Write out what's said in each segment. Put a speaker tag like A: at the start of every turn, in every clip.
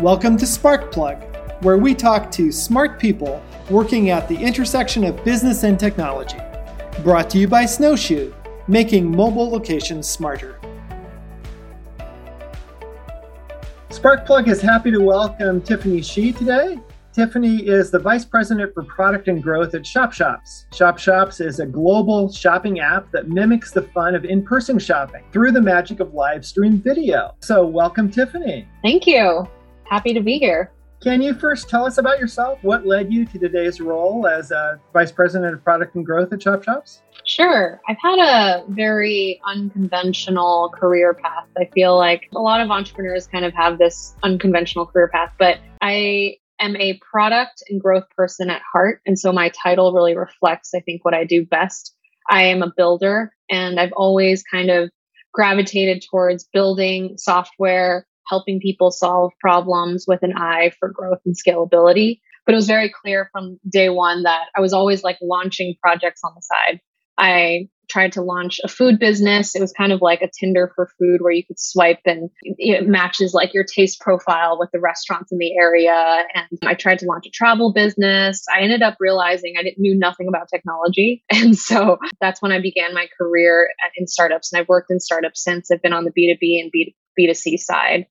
A: Welcome to Sparkplug, where we talk to smart people working at the intersection of business and technology. Brought to you by Snowshoe, making mobile locations smarter. Sparkplug is happy to welcome Tiffany Shi today. Tiffany is the Vice President for Product and Growth at Shop Shops. Shop Shops is a global shopping app that mimics the fun of in person shopping through the magic of live stream video. So, welcome, Tiffany.
B: Thank you. Happy to be here.
A: Can you first tell us about yourself? What led you to today's role as a Vice President of Product and Growth at Shop Shops?
B: Sure. I've had a very unconventional career path. I feel like a lot of entrepreneurs kind of have this unconventional career path, but I am a product and growth person at heart. And so my title really reflects, I think, what I do best. I am a builder and I've always kind of gravitated towards building software, helping people solve problems with an eye for growth and scalability. But it was very clear from day one that I was always like launching projects on the side. I tried to launch a food business. It was kind of like a Tinder for food where you could swipe and it matches like your taste profile with the restaurants in the area. And I tried to launch a travel business. I ended up realizing I didn't, knew nothing about technology. And so that's when I began my career in startups. And I've worked in startups since. I've been on the B2B and B2, B2C side.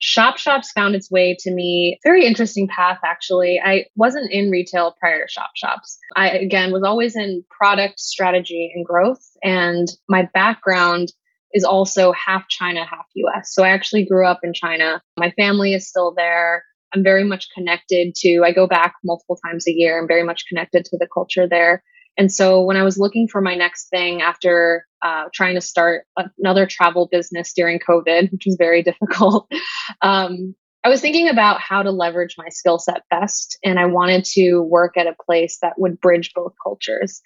B: Shop Shops found its way to me. Very interesting path, actually. I wasn't in retail prior to Shop Shops. I, again, was always in product strategy and growth. And my background is also half China, half US. So I actually grew up in China. My family is still there. I'm very much connected to, I go back multiple times a year. I'm very much connected to the culture there. And so when I was looking for my next thing after uh, trying to start another travel business during COVID, which was very difficult, um, I was thinking about how to leverage my skill set best. And I wanted to work at a place that would bridge both cultures.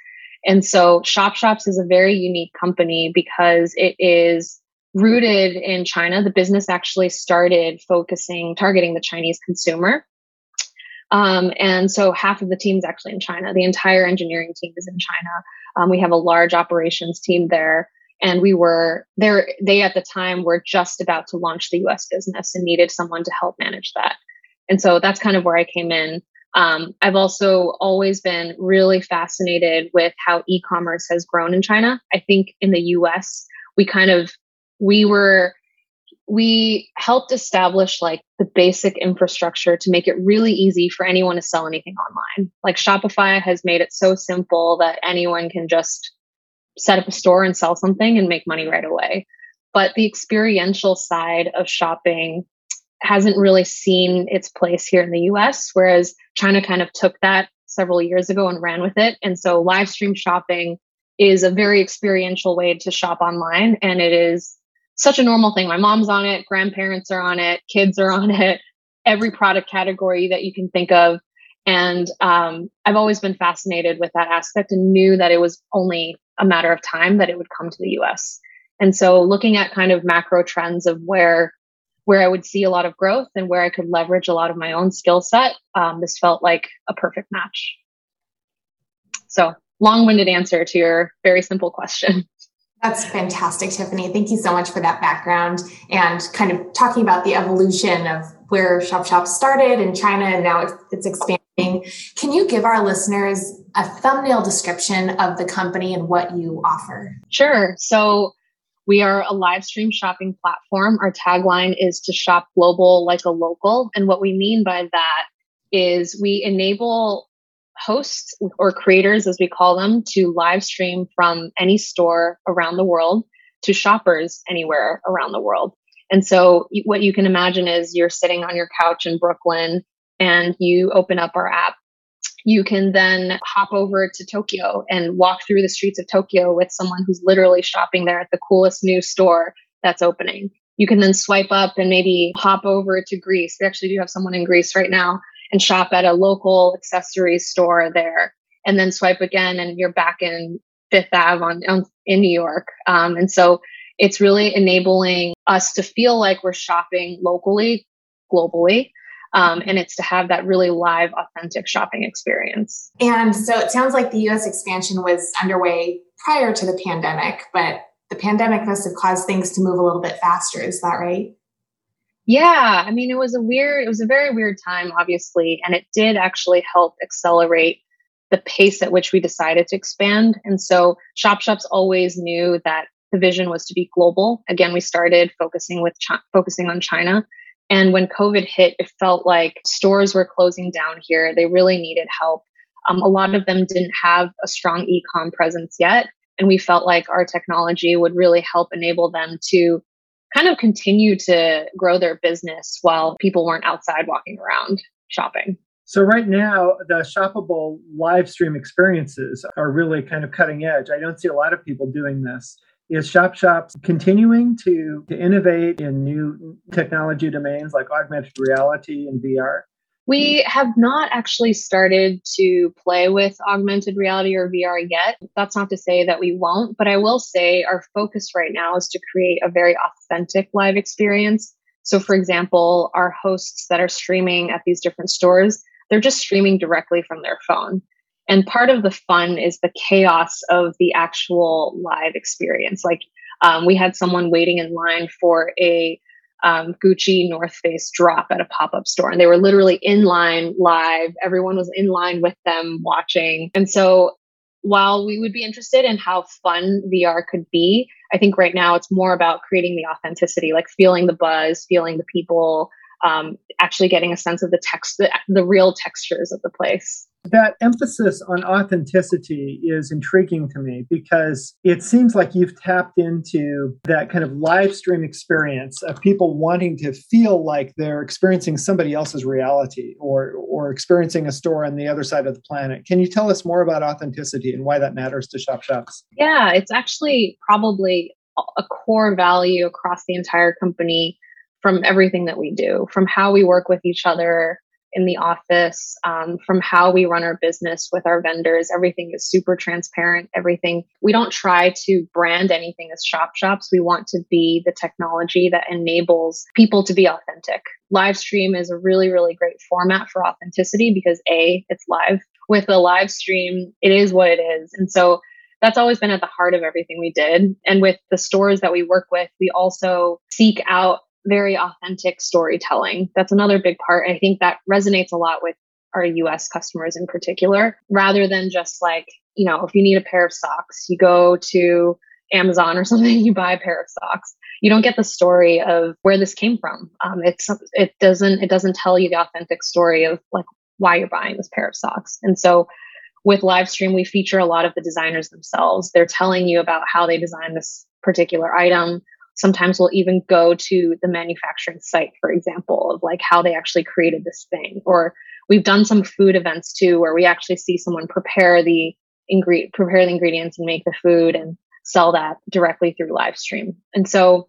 B: And so Shop Shops is a very unique company because it is rooted in China. The business actually started focusing, targeting the Chinese consumer. Um, and so half of the team is actually in China. The entire engineering team is in China. Um, we have a large operations team there. And we were there, they at the time were just about to launch the US business and needed someone to help manage that. And so that's kind of where I came in. Um, I've also always been really fascinated with how e commerce has grown in China. I think in the US, we kind of, we were we helped establish like the basic infrastructure to make it really easy for anyone to sell anything online. Like Shopify has made it so simple that anyone can just set up a store and sell something and make money right away. But the experiential side of shopping hasn't really seen its place here in the US, whereas China kind of took that several years ago and ran with it. And so live stream shopping is a very experiential way to shop online and it is such a normal thing. My mom's on it, grandparents are on it, kids are on it, every product category that you can think of. And um, I've always been fascinated with that aspect and knew that it was only a matter of time that it would come to the US. And so looking at kind of macro trends of where where I would see a lot of growth and where I could leverage a lot of my own skill set, um, this felt like a perfect match. So long-winded answer to your very simple question.
C: That's fantastic, Tiffany. Thank you so much for that background and kind of talking about the evolution of where Shop Shop started in China and now it's expanding. Can you give our listeners a thumbnail description of the company and what you offer?
B: Sure. So we are a live stream shopping platform. Our tagline is to shop global like a local. And what we mean by that is we enable hosts or creators, as we call them, to live stream from any store around the world to shoppers anywhere around the world. And so, what you can imagine is you're sitting on your couch in Brooklyn and you open up our app. You can then hop over to Tokyo and walk through the streets of Tokyo with someone who's literally shopping there at the coolest new store that's opening. You can then swipe up and maybe hop over to Greece. We actually do have someone in Greece right now and shop at a local accessory store there and then swipe again and you're back in Fifth Ave on, on in New York. Um, and so it's really enabling us to feel like we're shopping locally, globally. Um, and it's to have that really live, authentic shopping experience.
C: And so it sounds like the US expansion was underway prior to the pandemic, but the pandemic must have caused things to move a little bit faster. Is that right?
B: Yeah, I mean, it was a weird, it was a very weird time, obviously, and it did actually help accelerate the pace at which we decided to expand. And so Shop Shops always knew that the vision was to be global. Again, we started focusing with focusing on China. And when COVID hit, it felt like stores were closing down here. They really needed help. Um, a lot of them didn't have a strong e-com presence yet, and we felt like our technology would really help enable them to kind of continue to grow their business while people weren't outside walking around shopping.
A: So right now, the shoppable live stream experiences are really kind of cutting edge. I don't see a lot of people doing this. Is Shop Shops continuing to, to innovate in new technology domains like augmented reality and VR?
B: We have not actually started to play with augmented reality or VR yet. That's not to say that we won't, but I will say our focus right now is to create a very authentic live experience. So, for example, our hosts that are streaming at these different stores, they're just streaming directly from their phone. And part of the fun is the chaos of the actual live experience. Like, um, we had someone waiting in line for a um, Gucci North Face drop at a pop up store. And they were literally in line live. Everyone was in line with them watching. And so while we would be interested in how fun VR could be, I think right now it's more about creating the authenticity, like feeling the buzz, feeling the people, um, actually getting a sense of the text, the, the real textures of the place.
A: That emphasis on authenticity is intriguing to me because it seems like you've tapped into that kind of live stream experience of people wanting to feel like they're experiencing somebody else's reality or or experiencing a store on the other side of the planet. Can you tell us more about authenticity and why that matters to shop shops?
B: Yeah, it's actually probably a core value across the entire company from everything that we do, from how we work with each other in the office, um, from how we run our business with our vendors. Everything is super transparent. Everything, we don't try to brand anything as shop shops. We want to be the technology that enables people to be authentic. Live stream is a really, really great format for authenticity because A, it's live. With a live stream, it is what it is. And so that's always been at the heart of everything we did. And with the stores that we work with, we also seek out very authentic storytelling. That's another big part. I think that resonates a lot with our US customers in particular, rather than just like, you know, if you need a pair of socks, you go to Amazon or something, you buy a pair of socks. You don't get the story of where this came from. Um, it's it doesn't it doesn't tell you the authentic story of like why you're buying this pair of socks. And so with live stream, we feature a lot of the designers themselves. They're telling you about how they designed this particular item, sometimes we'll even go to the manufacturing site for example of like how they actually created this thing. Or we've done some food events too where we actually see someone prepare the ingredient prepare the ingredients and make the food and sell that directly through live stream. And so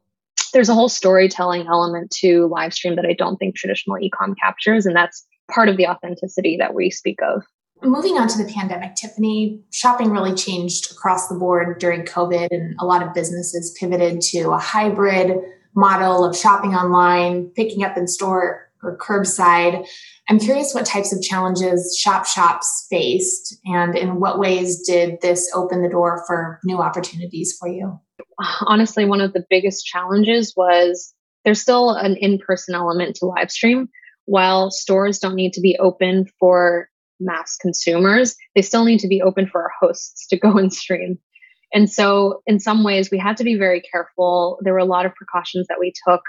B: there's a whole storytelling element to live stream that i don't think traditional ecom captures and that's part of the authenticity that we speak of
C: moving on to the pandemic, Tiffany, shopping really changed across the board during COVID, and a lot of businesses pivoted to a hybrid model of shopping online, picking up in store, or curbside. I'm curious what types of challenges shop shops faced, and in what ways did this open the door for new opportunities for you?
B: Honestly, one of the biggest challenges was there's still an in person element to live stream. While stores don't need to be open for mass consumers, they still need to be open for our hosts to go and stream. And so, in some ways, we had to be very careful. There were a lot of precautions that we took.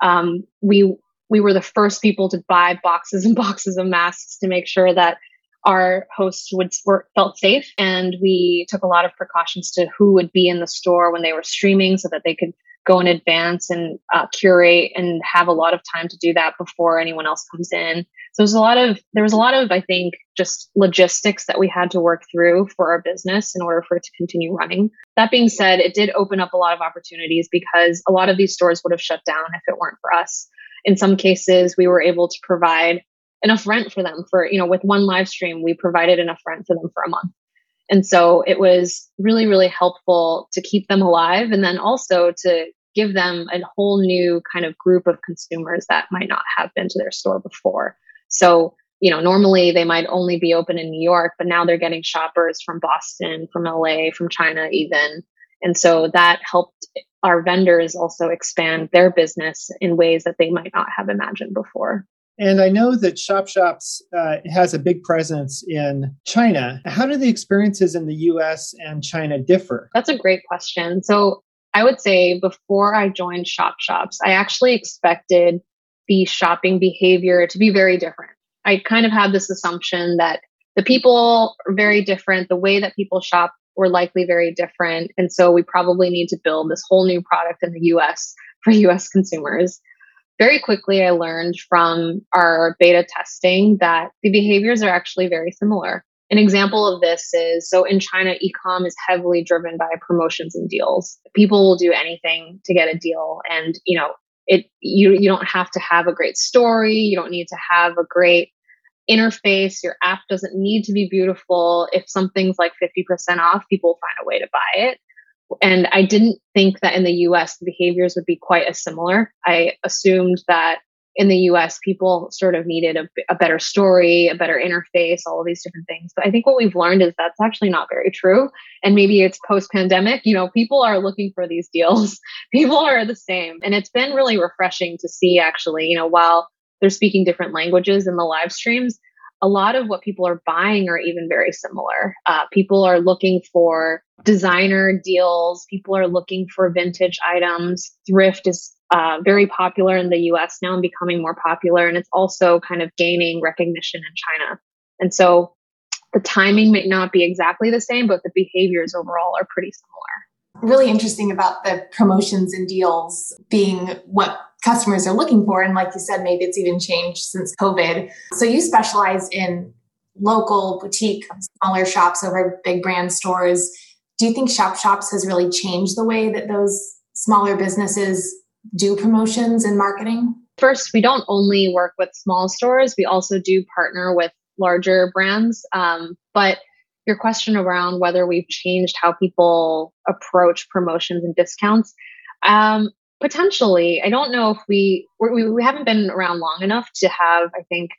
B: Um, we we were the first people to buy boxes and boxes of masks to make sure that our hosts would were, felt safe, and we took a lot of precautions to who would be in the store when they were streaming, so that they could go in advance and uh, curate and have a lot of time to do that before anyone else comes in. So there's a lot of there was a lot of I think just logistics that we had to work through for our business in order for it to continue running. That being said, it did open up a lot of opportunities because a lot of these stores would have shut down if it weren't for us. In some cases, we were able to provide enough rent for them for, you know, with one live stream, we provided enough rent for them for a month. And so it was really, really helpful to keep them alive and then also to give them a whole new kind of group of consumers that might not have been to their store before. So, you know, normally they might only be open in New York, but now they're getting shoppers from Boston, from LA, from China, even. And so that helped our vendors also expand their business in ways that they might not have imagined before.
A: And I know that Shop Shops uh, has a big presence in China. How do the experiences in the US and China differ?
B: That's a great question. So I would say before I joined Shop Shops, I actually expected the shopping behavior to be very different. I kind of had this assumption that the people are very different, the way that people shop were likely very different. And so we probably need to build this whole new product in the US for US consumers. Very quickly, I learned from our beta testing that the behaviors are actually very similar. An example of this is so in China, ecom is heavily driven by promotions and deals. People will do anything to get a deal. And, you know, it you you don't have to have a great story, you don't need to have a great interface, your app doesn't need to be beautiful. If something's like 50% off, people find a way to buy it. And I didn't think that in the US the behaviors would be quite as similar. I assumed that in the US, people sort of needed a, a, better story, a better interface, all of these different things. But I think what we've learned is that's actually not very true. And maybe it's post pandemic, you know, people are looking for these deals. people are the same. And it's been really refreshing to see actually, you know, while they're speaking different languages in the live streams, a lot of what people are buying are even very similar. Uh, people are looking for designer deals. People are looking for vintage items. Thrift is uh, very popular in the US now and becoming more popular. And it's also kind of gaining recognition in China. And so the timing may not be exactly the same, but the behaviors overall are pretty similar.
C: Really interesting about the promotions and deals being what customers are looking for. And like you said, maybe it's even changed since COVID. So you specialize in local boutique, smaller shops over big brand stores. Do you think Shop Shops has really changed the way that those smaller businesses do promotions and marketing?
B: First, we don't only work with small stores, we also do partner with larger brands. Um, but your question around whether we've changed how people approach promotions and discounts, um, potentially. I don't know if we, we we haven't been around long enough to have, I think,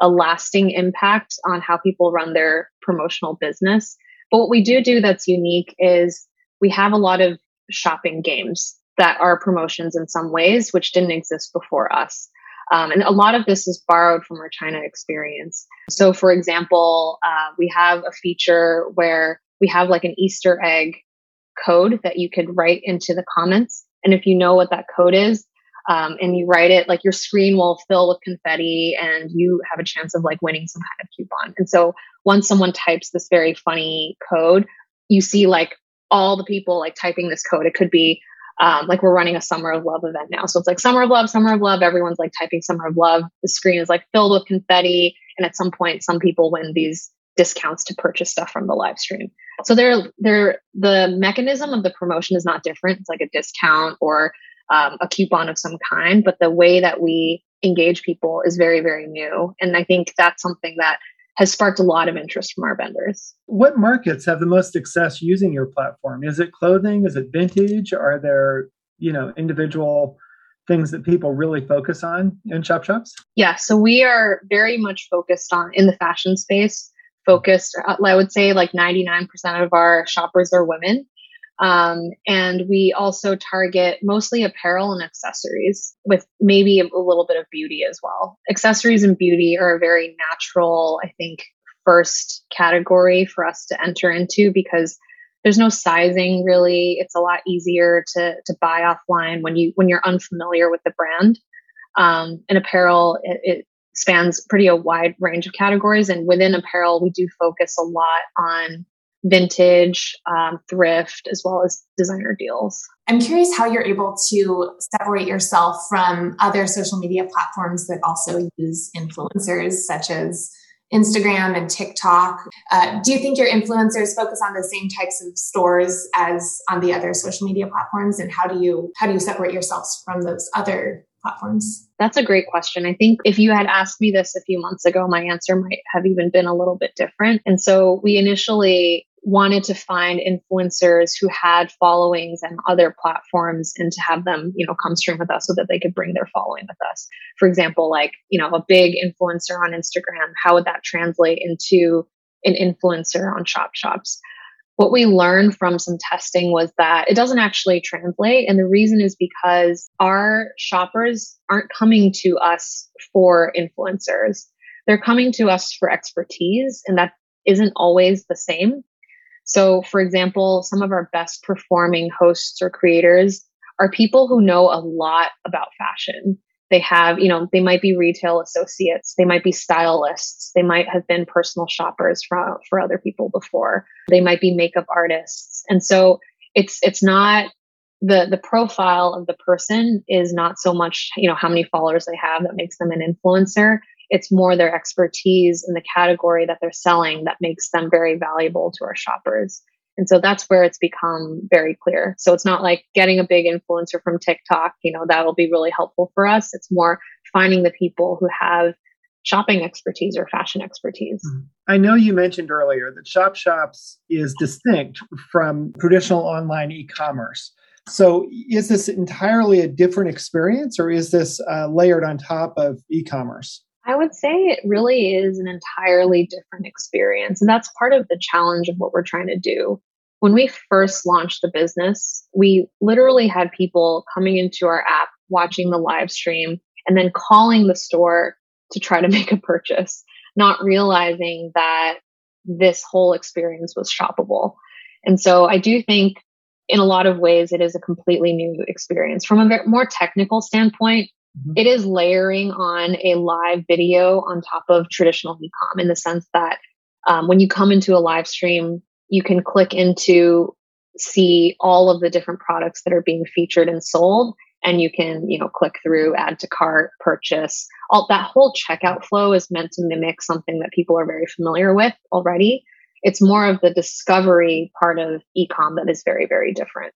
B: a lasting impact on how people run their promotional business. But what we do do that's unique is we have a lot of shopping games that are promotions in some ways, which didn't exist before us. Um, and a lot of this is borrowed from our China experience. So, for example, uh, we have a feature where we have like an Easter egg code that you could write into the comments. And if you know what that code is, um, and you write it, like your screen will fill with confetti and you have a chance of like winning some kind of coupon. And so once someone types this very funny code, you see like all the people like typing this code. It could be um, like we're running a summer of love event now. So it's like summer of love, summer of love. Everyone's like typing summer of love. The screen is like filled with confetti. And at some point, some people win these discounts to purchase stuff from the live stream. So they're, they're, the mechanism of the promotion is not different. It's like a discount or um, a coupon of some kind, but the way that we engage people is very, very new. And I think that's something that has sparked a lot of interest from our vendors.
A: What markets have the most success using your platform? Is it clothing? Is it vintage? Are there, you know, individual things that people really focus on in shop shops?
B: Yeah, so we are very much focused on in the fashion space, focused, uh, I would say like 99% of our shoppers are women. Um, and we also target mostly apparel and accessories with maybe a, little bit of beauty as well. Accessories and beauty are a very natural, I think, first category for us to enter into because there's no sizing really. It's a lot easier to to buy offline when you when you're unfamiliar with the brand. Um, and apparel it, it spans pretty a wide range of categories, and within apparel we do focus a lot on vintage, um, thrift, as well as designer deals.
C: I'm curious how you're able to separate yourself from other social media platforms that also use influencers, such as Instagram and TikTok. Uh, do you think your influencers focus on the same types of stores as on the other social media platforms? And how do you how do you separate yourselves from those other platforms?
B: That's a great question. I think if you had asked me this a few months ago, my answer might have even been a little bit different. And so we initially wanted to find influencers who had followings and other platforms and to have them, you know, come stream with us so that they could bring their following with us. For example, like, you know, a big influencer on Instagram, how would that translate into an influencer on Shop Shops? What we learned from some testing was that it doesn't actually translate. And the reason is because our shoppers aren't coming to us for influencers. They're coming to us for expertise, and that isn't always the same. So, for example, some of our best performing hosts or creators are people who know a lot about fashion they have you know they might be retail associates they might be stylists they might have been personal shoppers for, for other people before. They might be makeup artists. And so it's it's not the the profile of the person is not so much you know how many followers they have that makes them an influencer. It's more their expertise in the category that they're selling that makes them very valuable to our shoppers and so that's where it's become very clear. So it's not like getting a big influencer from TikTok, you know, that'll be really helpful for us. It's more finding the people who have shopping expertise or fashion expertise. Mm-hmm.
A: I know you mentioned earlier that Shop Shops is distinct from traditional online e commerce. So is this entirely a different experience or is this uh, layered on top of e commerce?
B: I would say it really is an entirely different experience. And that's part of the challenge of what we're trying to do. When we first launched the business, we literally had people coming into our app, watching the live stream, and then calling the store to try to make a purchase, not realizing that this whole experience was shoppable. And so I do think in a lot of ways it is a completely new experience. From a more technical standpoint, Mm-hmm. It is layering on a live video on top of traditional ecom in the sense that um, when you come into a live stream, you can click into see all of the different products that are being featured and sold and you can you know click through add to cart purchase. All that whole checkout flow is meant to mimic something that people are very familiar with already. It's more of the discovery part of ecom that is very very different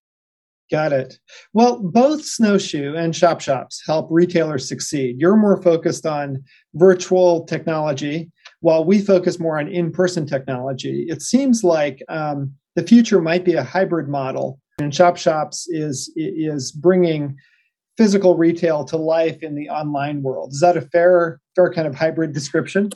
A: Got it. Well, both Snowshoe and Shop Shops help retailers succeed. You're more focused on virtual technology, while we focus more on in person technology. It seems like um, the future might be a hybrid model, and Shop Shops is, is bringing physical retail to life in the online world. Is that a fair, fair kind of hybrid description?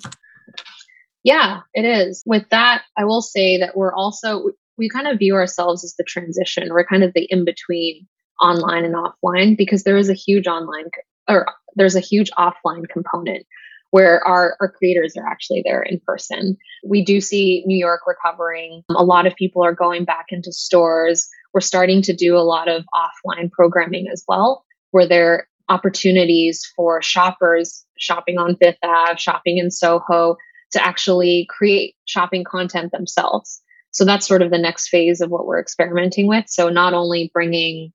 B: Yeah, it is. With that, I will say that we're also we kind of view ourselves as the transition. We're kind of the in between online and offline because there is a huge online or there's a huge offline component where our, our creators are actually there in person. We do see New York recovering. A lot of people are going back into stores. We're starting to do a lot of offline programming as well, where there are opportunities for shoppers shopping on Fifth Ave, shopping in Soho to actually create shopping content themselves. So that's sort of the next phase of what we're experimenting with. So not only bringing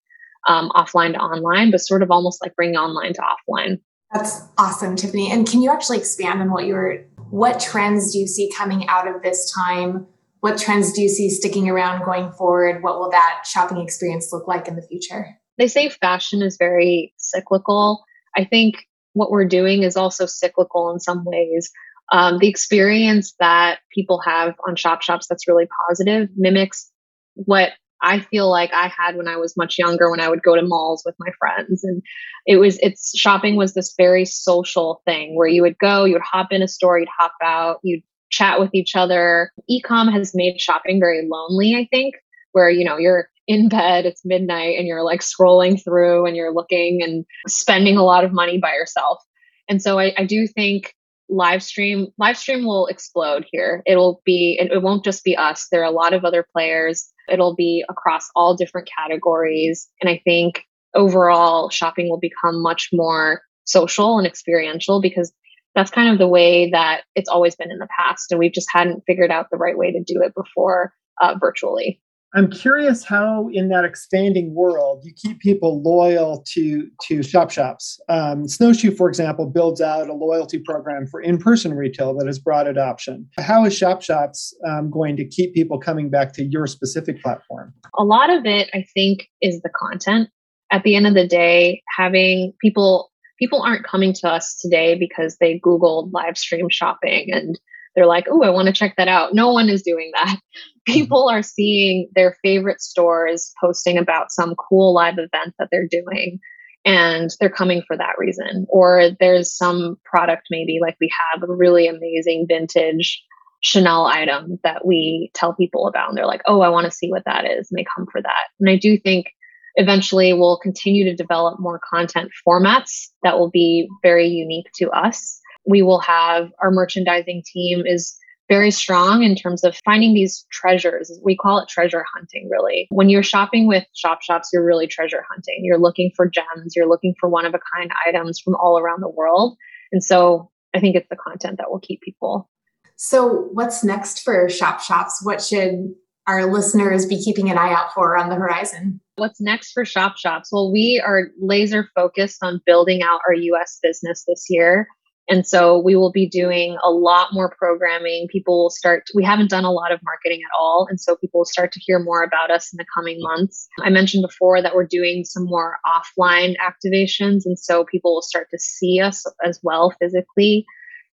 B: um, offline to online, but sort of almost like bringing online to offline.
C: That's awesome, Tiffany. And can you actually expand on what you were, what trends do you see coming out of this time? What trends do you see sticking around going forward? What will that shopping experience look like in the future?
B: They say fashion is very cyclical. I think what we're doing is also cyclical in some ways um, the experience that people have on shop shops that's really positive mimics what I feel like I had when I was much younger when I would go to malls with my friends and it was it's shopping was this very social thing where you would go, you would hop in a store, you'd hop out, you'd chat with each other. Ecom has made shopping very lonely, I think, where you know, you're in bed, it's midnight and you're like scrolling through and you're looking and spending a lot of money by yourself. And so I, I do think live stream live stream will explode here. It'll be it, it won't just be us. There are a lot of other players. It'll be across all different categories. And i think overall shopping will become much more social and experiential because that's kind of the way that it's always been in the past. And we've just hadn't figured out the right way to do it before uh, virtually
A: I'm curious how, in that expanding world, you keep people loyal to to shop shops. Um, Snowshoe, for example, builds out a loyalty program for in-person retail that has broad adoption. How is Shop Shops um, going to keep people coming back to your specific platform?
B: A lot of it, I think, is the content. At the end of the day, having people people aren't coming to us today because they Googled live stream shopping and they're like, oh, I want to check that out. No one is doing that. Mm-hmm. People are seeing their favorite stores posting about some cool live event that they're doing and they're coming for that reason. Or there's some product, maybe like we have a really amazing vintage Chanel item that we tell people about and they're like, oh, I want to see what that is. And they come for that. And I do think eventually we'll continue to develop more content formats that will be very unique to us. We will have our merchandising team is very strong in terms of finding these treasures. We call it treasure hunting, really. When you're shopping with shop shops, you're really treasure hunting. You're looking for gems, you're looking for one of a kind items from all around the world. And so I think it's the content that will keep people.
C: So, what's next for shop shops? What should our listeners be keeping an eye out for on the horizon?
B: What's next for shop shops? Well, we are laser focused on building out our US business this year. And so we will be doing a lot more programming. People will start, to, we haven't done a lot of marketing at all. And so people will start to hear more about us in the coming months. I mentioned before that we're doing some more offline activations. And so people will start to see us as well physically.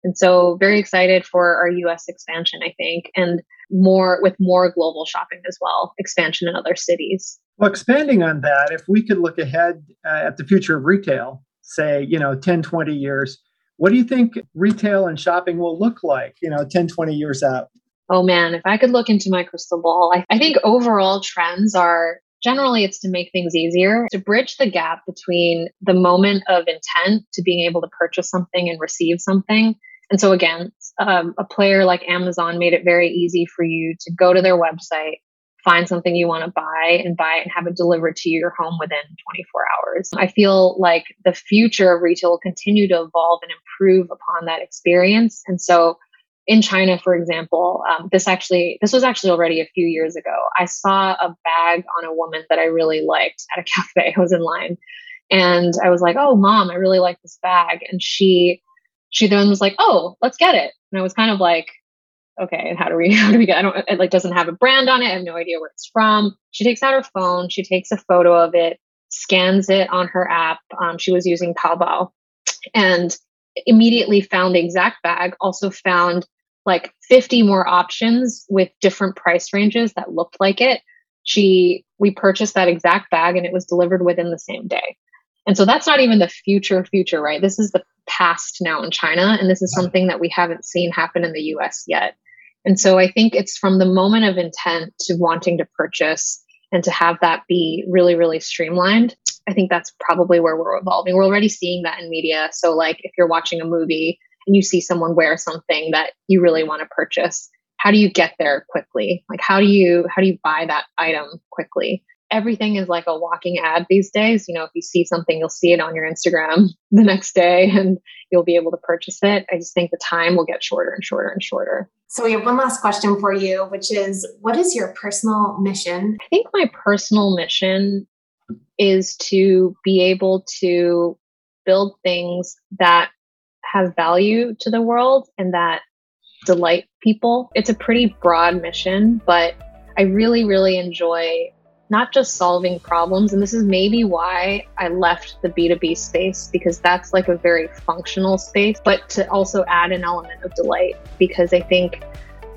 B: And so very excited for our US expansion, I think, and more with more global shopping as well, expansion in other cities.
A: Well, expanding on that, if we could look ahead uh, at the future of retail, say, you know, 10, 20 years, what do you think retail and shopping will look like, you know, 10, 20 years out?
B: Oh man, if I could look into my crystal ball, I, I think overall trends are generally it's to make things easier to bridge the gap between the moment of intent to being able to purchase something and receive something. And so again, um, a player like Amazon made it very easy for you to go to their website, find something you want to buy and buy it and have it delivered to your home within 24 hours. I feel like the future of retail will continue to evolve and improve upon that experience. And so in China, for example, um, this actually this was actually already a few years ago. I saw a bag on a woman that I really liked at a cafe. I was in line, and I was like, "Oh, mom, I really like this bag." And she she then was like, "Oh, let's get it." And I was kind of like, okay, and how do we, how do we get, I don't, it like doesn't have a brand on it. I have no idea where it's from. She takes out her phone. She takes a photo of it, scans it on her app. Um, she was using Taobao and immediately found the exact bag, also found like 50 more options with different price ranges that looked like it. She, we purchased that exact bag and it was delivered within the same day. And so that's not even the future future, right? This is the past now in China. And this is something that we haven't seen happen in the US yet. And so I think it's from the moment of intent to wanting to purchase and to have that be really, really streamlined. I think that's probably where we're evolving. We're already seeing that in media. So, like, if you're watching a movie and you see someone wear something that you really want to purchase, how do you get there quickly? Like, how do you how do you buy that item quickly? everything is like a walking ad these days. You know, if you see something, you'll see it on your Instagram the next day and you'll be able to purchase it. I just think the time will get shorter and shorter and shorter.
C: So, we have one last question for you, which is what is your personal mission?
B: I think my personal mission is to be able to build things that have value to the world and that delight people. It's a pretty broad mission, but I really, really enjoy not just solving problems. And this is maybe why I left the B2B space because that's like a very functional space, but to also add an element of delight because I think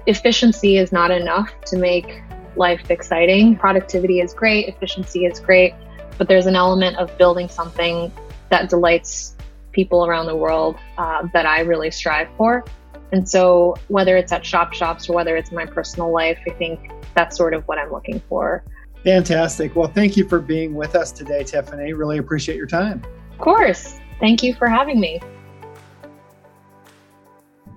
B: efficiency is not enough to make life exciting. Productivity is great, efficiency is great, but there's an element of building something that delights people around the world uh, that I really strive for. And so, whether it's at shop shops or whether it's my personal life, I think that's sort of what I'm looking for.
A: Fantastic. Well, thank you for being with us today, Tiffany. Really appreciate your time.
B: Of course. Thank you for having me.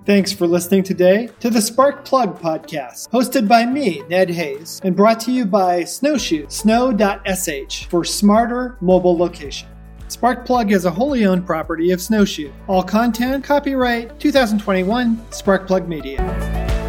A: Thanks for listening today to the Spark Plug podcast, hosted by me, Ned Hayes, and brought to you by Snowshoe, snow.sh for smarter mobile location. Sparkplug is a wholly owned property of Snowshoe. All content copyright 2021 Sparkplug Media.